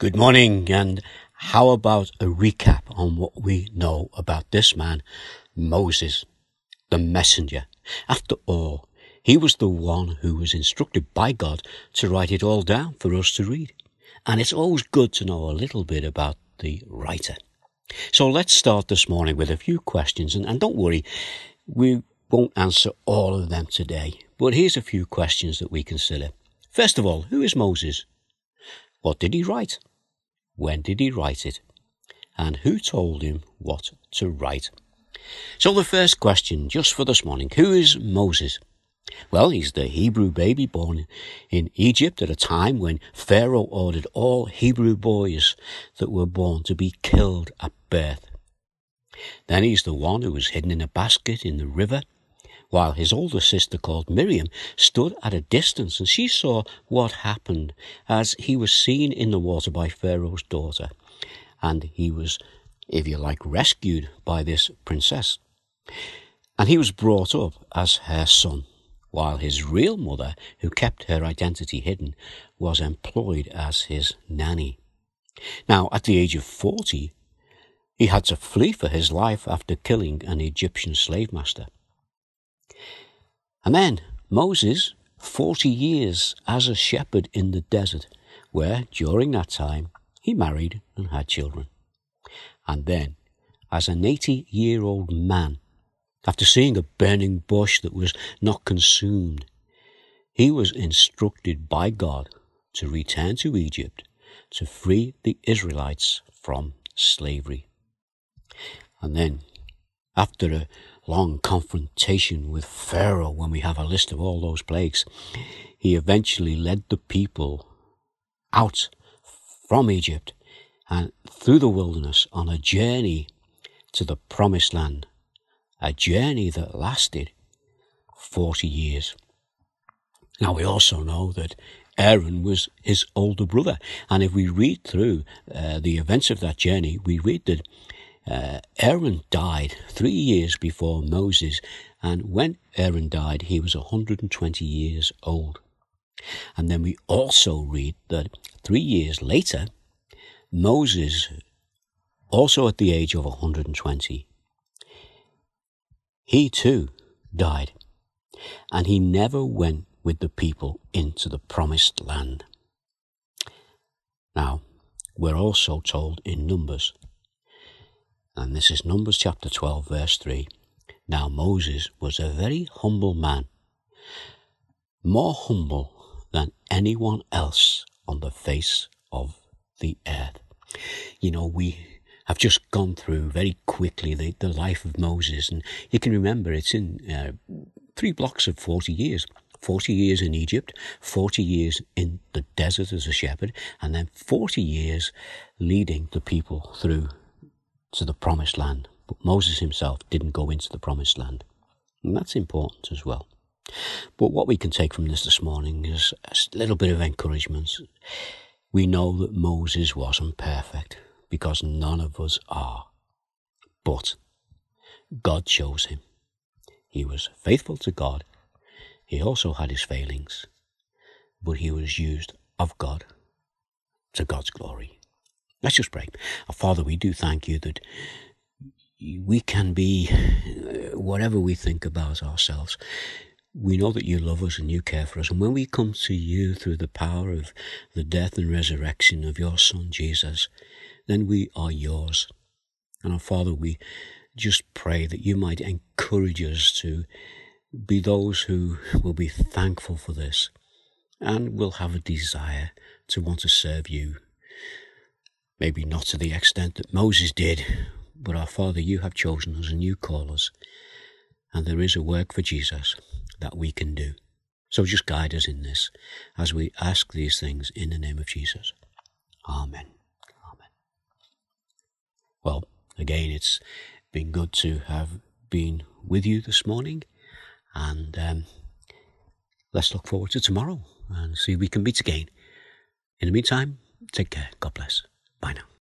Good morning, and how about a recap on what we know about this man, Moses, the messenger? After all, he was the one who was instructed by God to write it all down for us to read. And it's always good to know a little bit about the writer. So let's start this morning with a few questions, and, and don't worry, we won't answer all of them today, but here's a few questions that we consider. First of all, who is Moses? What did he write? When did he write it? And who told him what to write? So the first question, just for this morning, who is Moses? Well, he's the Hebrew baby born in Egypt at a time when Pharaoh ordered all Hebrew boys that were born to be killed at birth. Then he's the one who was hidden in a basket in the river, while his older sister called Miriam stood at a distance and she saw what happened as he was seen in the water by Pharaoh's daughter. And he was, if you like, rescued by this princess. And he was brought up as her son, while his real mother, who kept her identity hidden, was employed as his nanny. Now, at the age of 40, he had to flee for his life after killing an Egyptian slave master. And then Moses, 40 years as a shepherd in the desert, where during that time he married and had children. And then, as an 80 year old man, after seeing a burning bush that was not consumed, he was instructed by God to return to Egypt to free the Israelites from slavery. And then, after a long confrontation with Pharaoh, when we have a list of all those plagues, he eventually led the people out from Egypt and through the wilderness on a journey to the promised land, a journey that lasted 40 years. Now, we also know that Aaron was his older brother. And if we read through uh, the events of that journey, we read that uh, Aaron died three years before Moses, and when Aaron died, he was 120 years old. And then we also read that three years later, Moses, also at the age of 120, he too died, and he never went with the people into the promised land. Now, we're also told in Numbers and this is Numbers chapter 12, verse 3. Now Moses was a very humble man, more humble than anyone else on the face of the earth. You know, we have just gone through very quickly the, the life of Moses, and you can remember it's in uh, three blocks of 40 years. 40 years in Egypt, 40 years in the desert as a shepherd, and then 40 years leading the people through to the promised land. But Moses himself didn't go into the promised land. And that's important as well. But what we can take from this this morning is a little bit of encouragement. We know that Moses wasn't perfect because none of us are. But God chose him. He was faithful to God. He also had his failings, but he was used of God to God's glory. Let's just pray. Our Father, we do thank you that we can be uh, whatever we think about ourselves. We know that you love us and you care for us. And when we come to you through the power of the death and resurrection of your Son, Jesus, then we are yours. And our Father, we just pray that you might encourage us to be those who will be thankful for this and will have a desire to want to serve you Maybe not to the extent that Moses did, but our Father, you have chosen us and you call us. And there is a work for Jesus that we can do. So just guide us in this as we ask these things in the name of Jesus. Amen. Amen. Well, again, it's been good to have been with you this morning. And um, let's look forward to tomorrow and see if we can meet again. In the meantime, take care. God bless. Bye now.